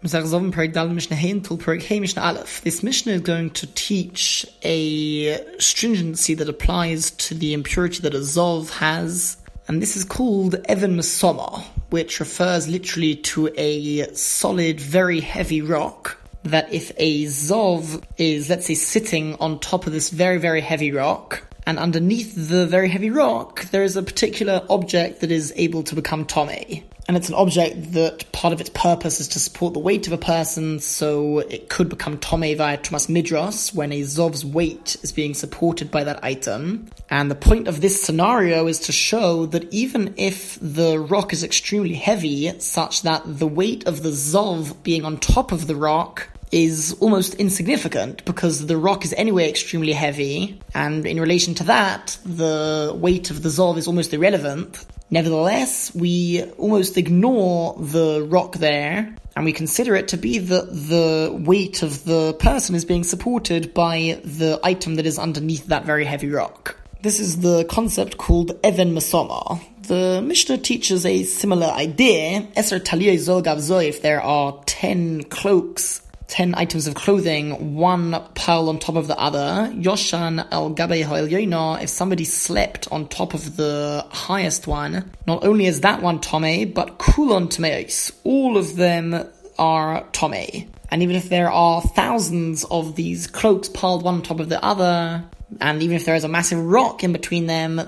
This Mishnah is going to teach a stringency that applies to the impurity that a Zov has, and this is called Even Masoma, which refers literally to a solid, very heavy rock. That if a Zov is, let's say, sitting on top of this very, very heavy rock, and underneath the very heavy rock, there is a particular object that is able to become Tome and it's an object that part of its purpose is to support the weight of a person, so it could become tome via tumas midros when a zov's weight is being supported by that item. And the point of this scenario is to show that even if the rock is extremely heavy, such that the weight of the zov being on top of the rock is almost insignificant because the rock is anyway extremely heavy, and in relation to that, the weight of the Zov is almost irrelevant. Nevertheless, we almost ignore the rock there and we consider it to be that the weight of the person is being supported by the item that is underneath that very heavy rock. This is the concept called Even Masoma. The Mishnah teaches a similar idea. Eser Taliyah Zol if there are ten cloaks 10 items of clothing, one piled on top of the other. Yoshan el gabe ha'elyoina, if somebody slept on top of the highest one, not only is that one tome, but kulon tomeis. All of them are tome. And even if there are thousands of these cloaks piled one on top of the other, and even if there is a massive rock in between them,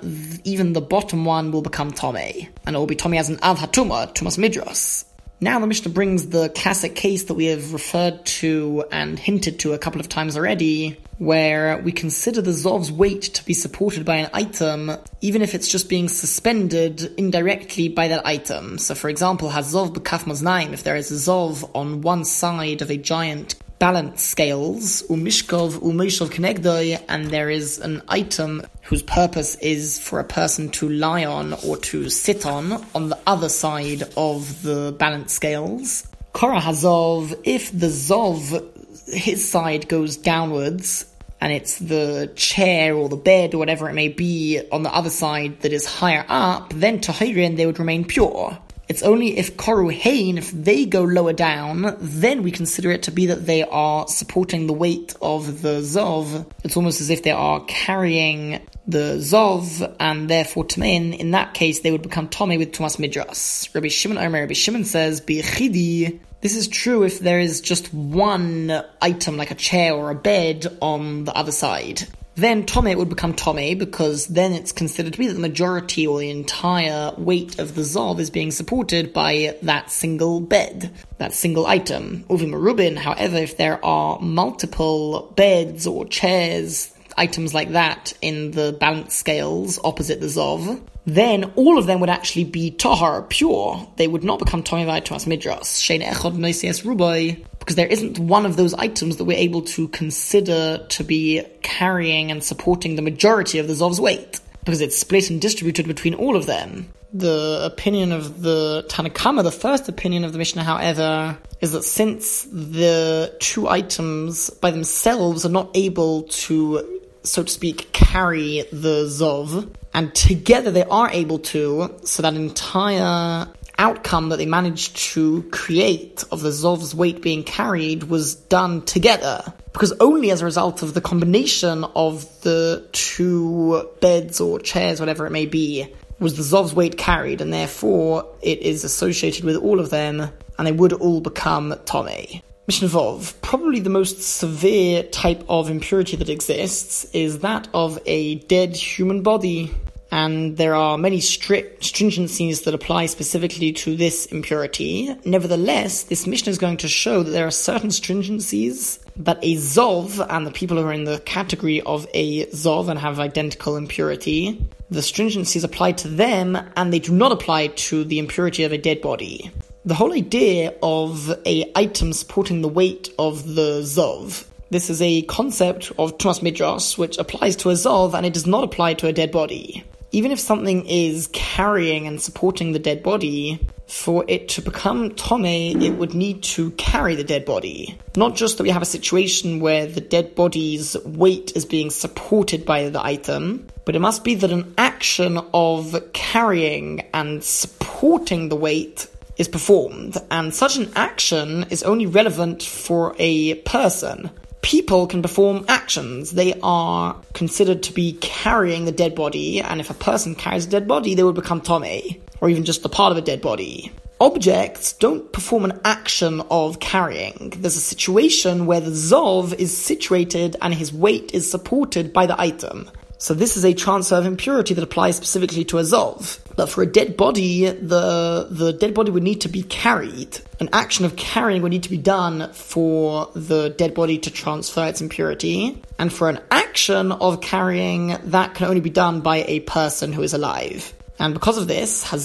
even the bottom one will become tome. And it will be tome as an av hatuma, tumas midras. Now the Mishnah brings the classic case that we have referred to and hinted to a couple of times already, where we consider the Zov's weight to be supported by an item, even if it's just being suspended indirectly by that item. So for example, has Zov Bekaf Maznaim, if there is a Zov on one side of a giant balance scales, umishkov umishov kenegdoi, and there is an item whose purpose is for a person to lie on or to sit on on the other side of the balance scales. Kora Hazov, if the Zov, his side goes downwards, and it's the chair or the bed or whatever it may be on the other side that is higher up, then Tahirin they would remain pure. It's only if Koru Hain, if they go lower down, then we consider it to be that they are supporting the weight of the Zov. It's almost as if they are carrying the Zov, and therefore Tamein, in that case, they would become Tome with Tumas Midras. Rabbi Shimon Omer, Rabbi Shimon says, Bi'chidi, this is true if there is just one item, like a chair or a bed, on the other side then Tome would become Tome because then it's considered to be that the majority or the entire weight of the Zov is being supported by that single bed, that single item. Uvim Rubin, however, if there are multiple beds or chairs, items like that in the balance scales opposite the Zov, then all of them would actually be Tahar, pure. They would not become Tomivai Tumas Midras. Echod. Because there isn't one of those items that we're able to consider to be carrying and supporting the majority of the Zov's weight. Because it's split and distributed between all of them. The opinion of the Tanna Kamma, the first opinion of the Mishnah, however, is that since the two items by themselves are not able to so to speak, carry the Zov, and together they are able to, so that entire outcome that they managed to create of the Zov's weight being carried was done together. Because only as a result of the combination of the two beds or chairs, whatever it may be, was the Zov's weight carried, and therefore it is associated with all of them, and they would all become Tommy. Tome. Mishnah probably the most severe type of impurity that exists is that of a dead human body. And there are many strict stringencies that apply specifically to this impurity. Nevertheless, this mission is going to show that there are certain stringencies that a Zov and the people who are in the category of a Zov and have identical impurity, the stringencies apply to them and they do not apply to the impurity of a dead body the whole idea of a item supporting the weight of the Zov. This is a concept of Tumas Midras which applies to a Zov and it does not apply to a dead body. Even if something is carrying and supporting the dead body, for it to become Tome, it would need to carry the dead body. Not just that we have a situation where the dead body's weight is being supported by the item, but it must be that an action of carrying and supporting the weight is performed, and such an action is only relevant for a person. People can perform actions. They are considered to be carrying the dead body, and if a person carries a dead body, they would become Tome, or even just the part of a dead body objects don't perform an action of carrying. There's a situation where the Zov is situated and his weight is supported by the item. So this is a transfer of impurity that applies specifically to a Zov. But for a dead body, the, the dead body would need to be carried. An action of carrying would need to be done for the dead body to transfer its impurity. And for an action of carrying, that can only be done by a person who is alive. And because of this, if there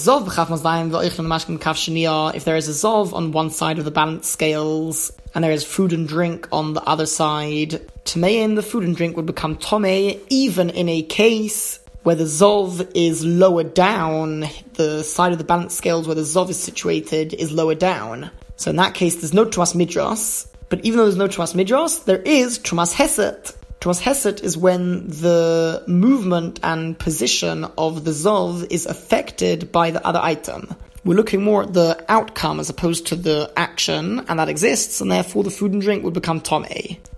is a Zov on one side of the balance scales, and there is food and drink on the other side, Tamein, the food and drink would become Tome, even in a case where the Zov is lower down, the side of the balance scales where the Zov is situated is lower down. So in that case, there's no Tumas Midras, but even though there's no Tumas Midras, there is Tumas Heset. Tumas Heset is when the movement and position of the Zov is affected by the other item. We're looking more at the outcome as opposed to the action, and that exists, and therefore the food and drink would become Tome.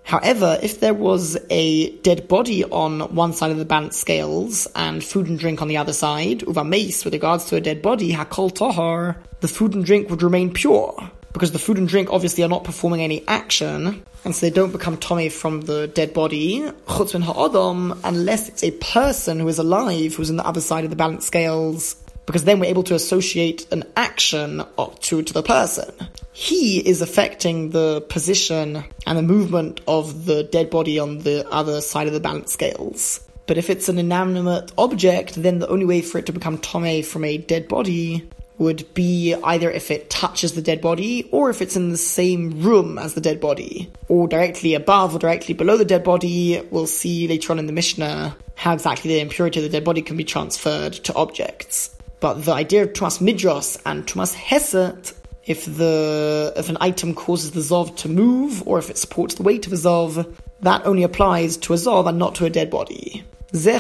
However, if there was a dead body on one side of the balance scales and food and drink on the other side, uva mace with regards to a dead body, hakol tohar, the food and drink would remain pure because the food and drink obviously are not performing any action, and so they don't become Tommy from the dead body, chutzmin ha'odom, unless it's a person who is alive who's on the other side of the balance scales, because then we're able to associate an action to, to the person. He is affecting the position and the movement of the dead body on the other side of the balance scales. But if it's an inanimate object, then the only way for it to become Tome from a dead body would be either if it touches the dead body or if it's in the same room as the dead body or directly above or directly below the dead body. We'll see later on in the Mishnah how exactly the impurity of the dead body can be transferred to objects. But the idea of Tumas Midros and Tumas Heset, if the if an item causes the Zov to move or if it supports the weight of a Zov, that only applies to a Zov and not to a dead body. This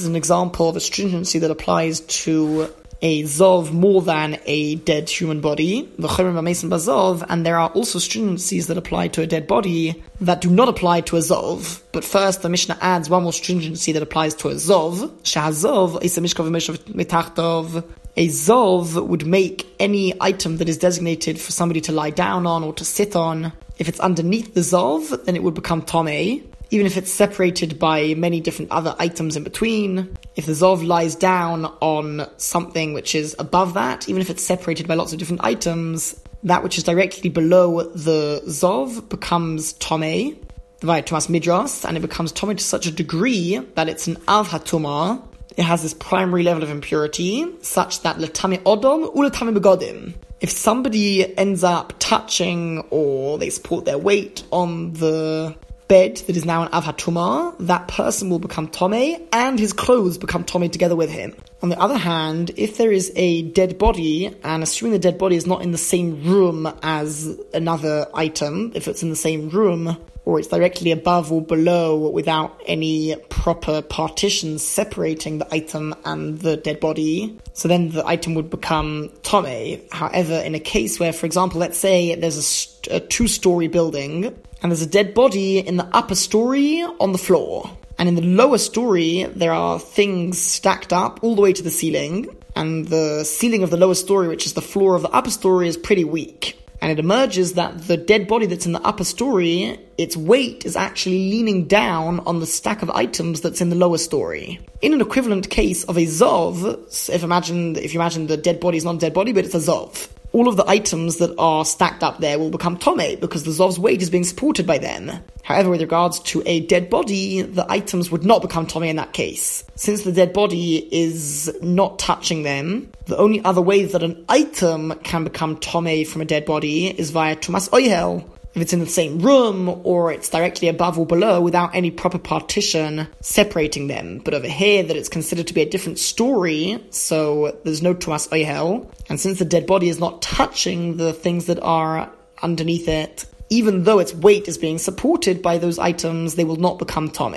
is an example of a stringency that applies to a Zov more than a dead human body, and there are also stringencies that apply to a dead body that do not apply to a Zov. But first, the Mishnah adds one more stringency that applies to a Zov. Shahazov is a Mishkav A Zov would make any item that is designated for somebody to lie down on or to sit on. If it's underneath the Zov, then it would become Tomei even if it's separated by many different other items in between. If the Zov lies down on something which is above that, even if it's separated by lots of different items, that which is directly below the Zov becomes Tome, via Tumas Midras, and it becomes Tome to such a degree that it's an Av HaTumah. It has this primary level of impurity, such that Latame Odom Ulatame Begodim. If somebody ends up touching or they support their weight on the bed that is now an Avhatuma, that person will become Tome and his clothes become Tome together with him. On the other hand, if there is a dead body, and assuming the dead body is not in the same room as another item, if it's in the same room, or it's directly above or below without any proper partitions separating the item and the dead body. So then the item would become Tome. However, in a case where, for example, let's say there's a, st- a two story building and there's a dead body in the upper story on the floor. And in the lower story, there are things stacked up all the way to the ceiling. And the ceiling of the lower story, which is the floor of the upper story, is pretty weak. And it emerges that the dead body that's in the upper story, its weight is actually leaning down on the stack of items that's in the lower story. In an equivalent case of a Zov, if imagine if you imagine the dead body is not a dead body, but it's a Zov all of the items that are stacked up there will become tome because the Zov's weight is being supported by them. However, with regards to a dead body, the items would not become tome in that case. Since the dead body is not touching them, the only other way that an item can become tome from a dead body is via Tumas Oyhel, if it's in the same room or it's directly above or below without any proper partition separating them. But over here, that it's considered to be a different story, so there's no Tumas Oyhel. And since the dead body is not touching the things that are underneath it, even though its weight is being supported by those items, they will not become tome.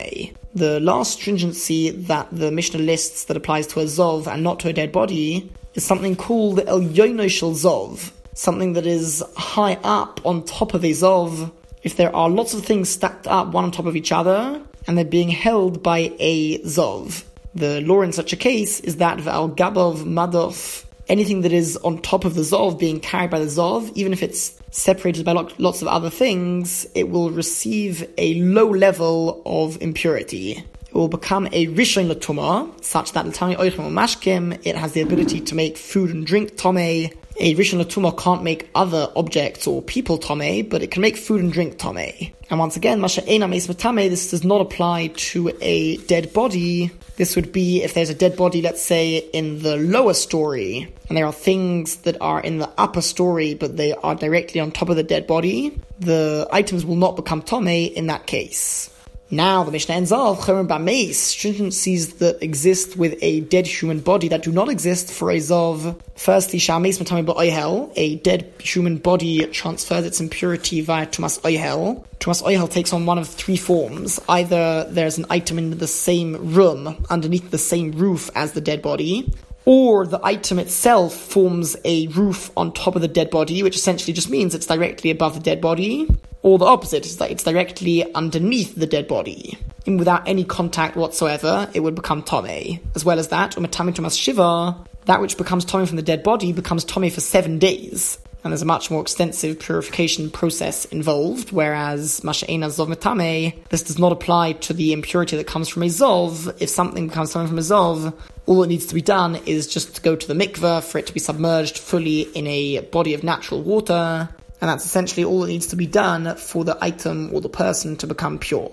The last stringency that the Mishnah lists that applies to a Zov and not to a dead body is something called El Shel Zov, something that is high up on top of a Zov. If there are lots of things stacked up one on top of each other, and they're being held by a Zov. The law in such a case is that Val Gabov Madof, anything that is on top of the Zov being carried by the Zov, even if it's separated by lots of other things, it will receive a low level of impurity. It will become a Rishon Latuma, such that Latani Oichem Mashkim, it has the ability to make food and drink Tome. A Rishon Latuma can't make other objects or people Tome, but it can make food and drink Tome. And once again, Masha Eina Meis this does not apply to a dead body, this would be if there's a dead body, let's say, in the lower story, and there are things that are in the upper story, but they are directly on top of the dead body, the items will not become tome in that case. Now, the Mishnah ends off, Chomer Bameis, stringencies that exist with a dead human body that do not exist for a Zov. Firstly, Shameis Matame Ba'oihel, a dead human body transfers its impurity via Tumas Oihel. Tumas Oihel takes on one of three forms. Either there's an item in the same room, underneath the same roof as the dead body, or the item itself forms a roof on top of the dead body, which essentially just means it's directly above the dead body, or the opposite, is that it's directly underneath the dead body. And without any contact whatsoever, it would become Tome. As well as that, Umatami Tomas Shiva, that which becomes Tome from the dead body becomes Tome for seven days. And there's a much more extensive purification process involved, whereas Masha'ena Zov Metame, this does not apply to the impurity that comes from a Zov. If something becomes Tome from a Zov, all that needs to be done is just to go to the mikveh for it to be submerged fully in a body of natural water, and that's essentially all that needs to be done for the item or the person to become pure.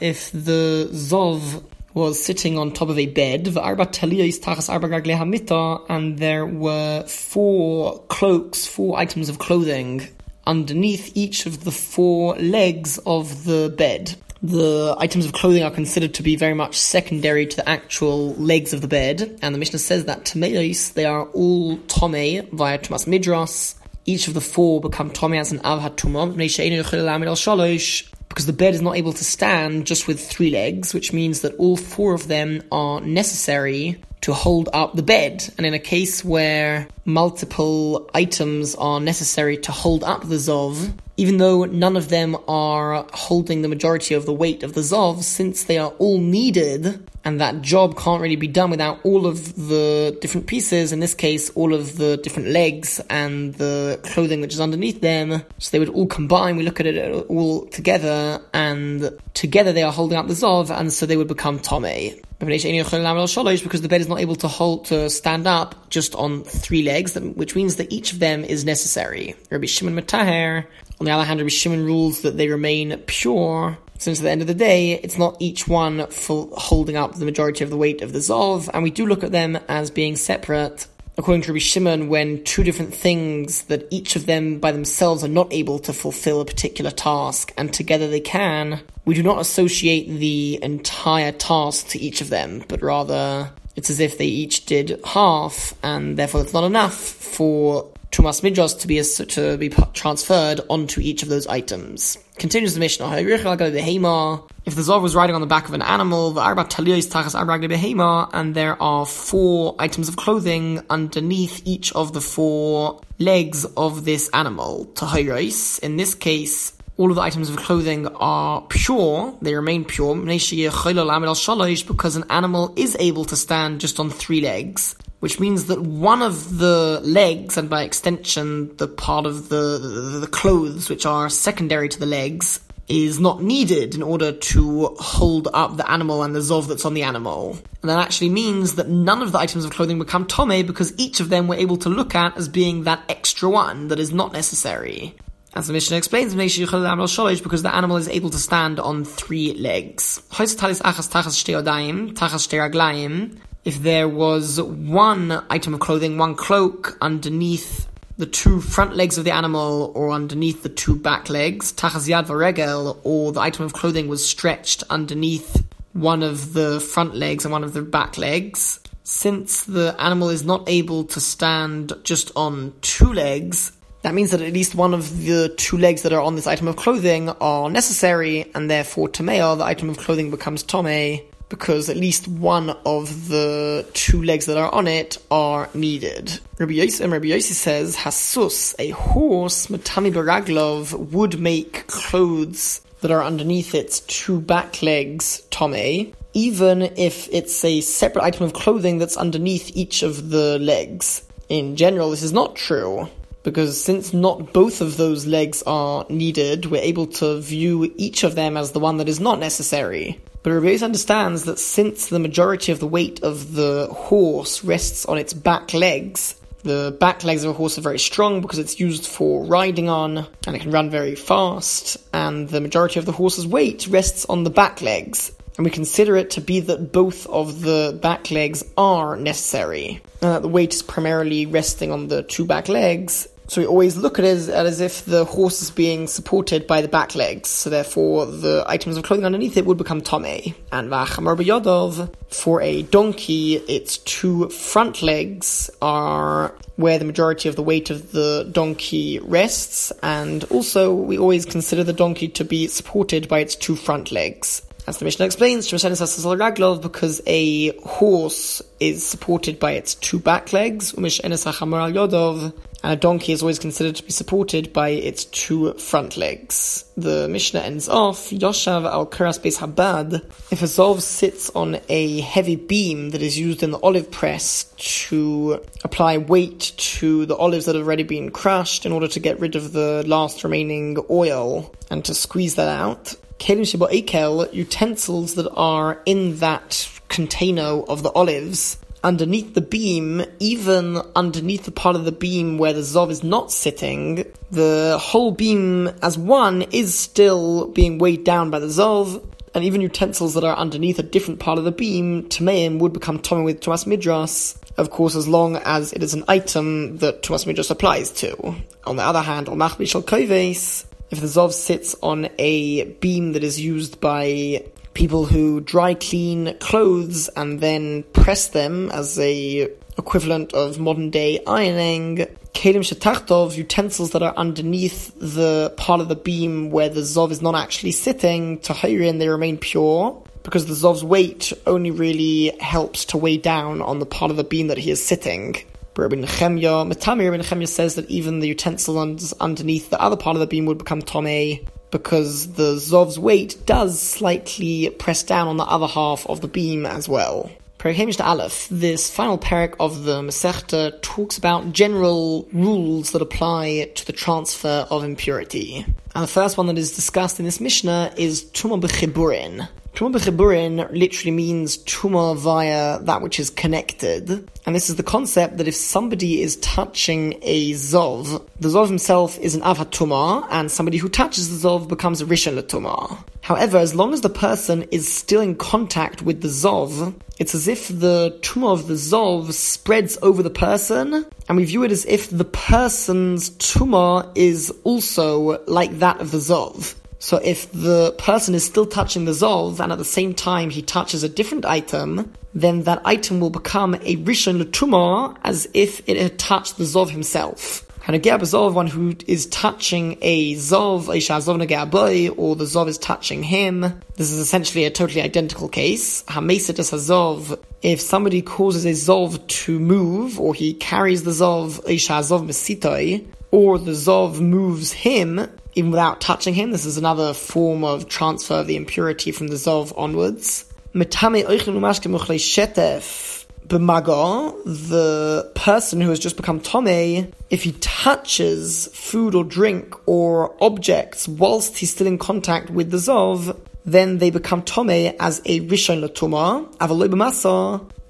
If the Zov was sitting on top of a bed, and there were four cloaks, four items of clothing underneath each of the four legs of the bed the items of clothing are considered to be very much secondary to the actual legs of the bed, and the Mishnah says that Tameis, they are all Tome via Tumas Midras. Each of the four become Tome as an Avhat Tumah, because the bed is not able to stand just with three legs, which means that all four of them are necessary to hold up the bed. And in a case where multiple items are necessary to hold up the Zov, even though none of them are holding the majority of the weight of the Zov, since they are all needed, and that job can't really be done without all of the different pieces, in this case, all of the different legs and the clothing which is underneath them, so they would all combine, we look at it all together, and together they are holding up the Zov, and so they would become Tome. Because the bed is not able to hold to uh, stand up just on three legs, which means that each of them is necessary. Rabbi Shimon Mataher on the other hand, Rabbi Shimon rules that they remain pure, since at the end of the day, it's not each one full, holding up the majority of the weight of the Zov, and we do look at them as being separate. According to Rabbi Shimon, when two different things that each of them by themselves are not able to fulfill a particular task, and together they can, we do not associate the entire task to each of them, but rather it's as if they each did half, and therefore it's not enough for Midras to be to be transferred onto each of those items. Continues the Mishnah. If the Zov was riding on the back of an animal, the Tachas and there are four items of clothing underneath each of the four legs of this animal. In this case, all of the items of clothing are pure, they remain pure, because an animal is able to stand just on three legs which means that one of the legs, and by extension, the part of the, the, the, clothes which are secondary to the legs, is not needed in order to hold up the animal and the zov that's on the animal. And that actually means that none of the items of clothing become tome because each of them we're able to look at as being that extra one that is not necessary. As the Mishnah explains, because the animal is able to stand on three legs if there was one item of clothing, one cloak underneath the two front legs of the animal or underneath the two back legs, tachas yad varegel, or the item of clothing was stretched underneath one of the front legs and one of the back legs. Since the animal is not able to stand just on two legs, that means that at least one of the two legs that are on this item of clothing are necessary, and therefore Tamea, the item of clothing becomes Tome, because at least one of the two legs that are on it are needed. Rabbi Yossi, Rabbi Yossi says, Hasus, a horse, Matami Baraglov, would make clothes that are underneath its two back legs, Tome, even if it's a separate item of clothing that's underneath each of the legs. In general, this is not true because since not both of those legs are needed, we're able to view each of them as the one that is not necessary. But Rabbi understands that since the majority of the weight of the horse rests on its back legs, the back legs of a horse are very strong because it's used for riding on and it can run very fast, and the majority of the horse's weight rests on the back legs. And we consider it to be that both of the back legs are necessary, and that the weight is primarily resting on the two back legs, so we always look at it as, as, if the horse is being supported by the back legs. So therefore, the items of clothing underneath it would become tome. And v'achamar for a donkey, its two front legs are where the majority of the weight of the donkey rests. And also, we always consider the donkey to be supported by its two front legs. As the Mishnah explains, because a horse is supported by its two back legs, and a donkey is always considered to be supported by its two front legs. The Mishnah ends off, Yoshav al Kuras Beis Habad, if a Zov sits on a heavy beam that is used in the olive press to apply weight to the olives that have already been crushed in order to get rid of the last remaining oil and to squeeze that out, kelim sheba ekel, utensils that are in that container of the olives, underneath the beam, even underneath the part of the beam where the Zov is not sitting, the whole beam as one is still being weighed down by the Zov, and even utensils that are underneath a different part of the beam, Tameim would become Tomei with Tumas Midras, of course, as long as it is an item that Tumas Midras applies to. On the other hand, Al Machbishal Koves, if the Zov sits on a beam that is used by people who dry clean clothes and then press them as a equivalent of modern day ironing, kelim shetachtov, utensils that are underneath the part of the beam where the Zov is not actually sitting, to and they remain pure, because the Zov's weight only really helps to weigh down on the part of the beam that he is sitting. Rabbi Nechemya, Matami Rabbi Nechemya says that even the utensil underneath the other part of the beam would become tome because the Zov's weight does slightly press down on the other half of the beam as well. Perek Aleph, this final parak of the Masechta talks about general rules that apply to the transfer of impurity. And the first one that is discussed in this Mishnah is Tuma B'chiburin. Tuma b'chiburin literally means tuma via that which is connected. And this is the concept that if somebody is touching a zov, the zov himself is an avatuma, and somebody who touches the zov becomes a rishon latuma. However, as long as the person is still in contact with the zov, it's as if the tuma of the zov spreads over the person, and we view it as if the person's tuma is also like that of the zov. So if the person is still touching the Zov and at the same time he touches a different item, then that item will become a Rishon Latuma as if it had touched the Zov himself. And a Zov, one who is touching a Zov, a Shazov boy, or the Zov is touching him. This is essentially a totally identical case. Hamesit as Zov, if somebody causes a Zov to move, or he carries the Zov, a Shazov Mesitoi, or the Zov moves him, even without touching him. This is another form of transfer of the impurity from the Zov onwards. The person who has just become Tome, if he touches food or drink or objects whilst he's still in contact with the Zov, then they become Tome as a Rishon Latuma,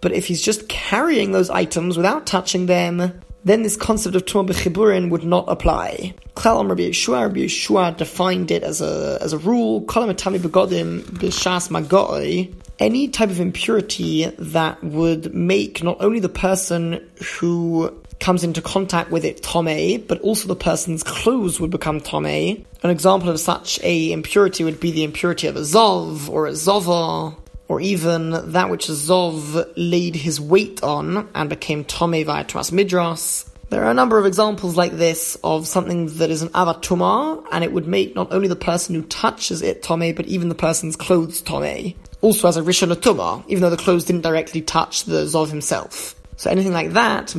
but if he's just carrying those items without touching them, then this concept of Tumah B'chiburin would not apply. Klal Rabbi Yehoshua, Rabbi Yehoshua defined it as a, as a rule, Kolam Kolamatami Begodim B'shas Magoi, any type of impurity that would make not only the person who comes into contact with it tome, but also the person's clothes would become tome. An example of such a impurity would be the impurity of a zov or a zova, or even that which Zov laid his weight on and became Tome via Tumas Midras. There are a number of examples like this of something that is an avatuma, and it would make not only the person who touches it tome, but even the person's clothes tome. also as a Rishon Latuma, even though the clothes didn't directly touch the Zov himself. So anything like that,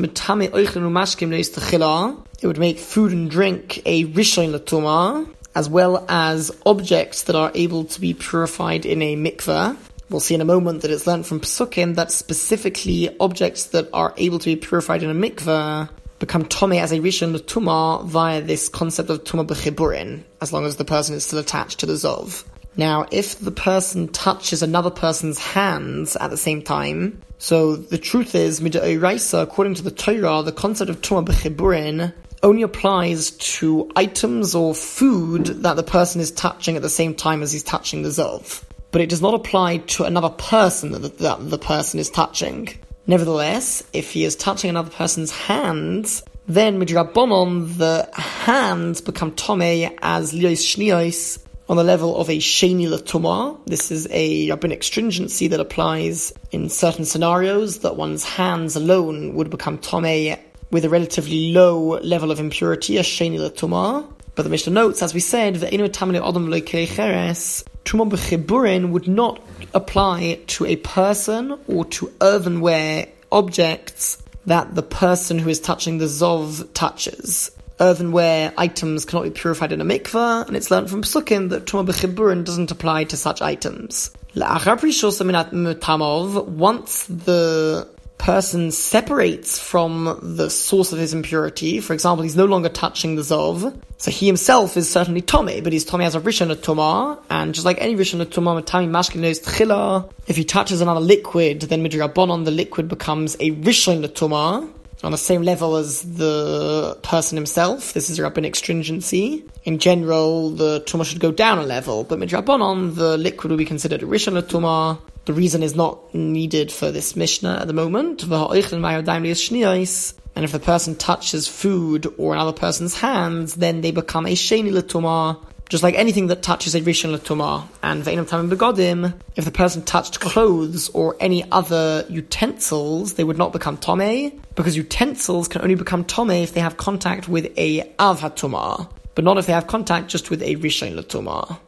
it would make food and drink a Rishon Latuma, as well as objects that are able to be purified in a mikveh. We'll see in a moment that it's learned from Pesukim that specifically objects that are able to be purified in a mikveh become tome as a rishon tuma via this concept of tuma b'chiburin, as long as the person is still attached to the zov. Now, if the person touches another person's hands at the same time, so the truth is, mid'oraisa, according to the Torah, the concept of tuma b'chiburin only applies to items or food that the person is touching at the same time as he's touching the zov. But it does not apply to another person that the, that the person is touching. Nevertheless, if he is touching another person's hands, then midrabanon, the hands become tome as lios shnios on the level of a sheni latuma. This is a rabbinic stringency that applies in certain scenarios that one's hands alone would become tome with a relatively low level of impurity, a sheni latuma. But the Mishnah notes, as we said, the inu tamile adam Tuma b'chiburin would not apply to a person or to earthenware objects that the person who is touching the zov touches. Earthenware items cannot be purified in a mikveh, and it's learned from Psukim that Tuma b'chiburin doesn't apply to such items. Once the person separates from the source of his impurity. For example, he's no longer touching the Zov. So he himself is certainly Tomei, but he's Tomei as a Rishon Tumah, and just like any Rishon Tumah, Matami Mashkin knows Tchila, if he touches another liquid, then Midrabanon, the liquid becomes a Rishon Tumah, on the same level as the person himself. This is rabbinic stringency. In general, the tumah should go down a level, but midrabanon, the liquid will be considered a rishon tumah, the reason is not needed for this Mishnah at the moment. And if the person touches food or another person's hands, then they become a sheni latuma, just like anything that touches a rishon latuma. And ve'inam tamim begodim, if the person touched clothes or any other utensils, they would not become tome, because utensils can only become tome if they have contact with a av but not if they have contact just with a rishon latuma.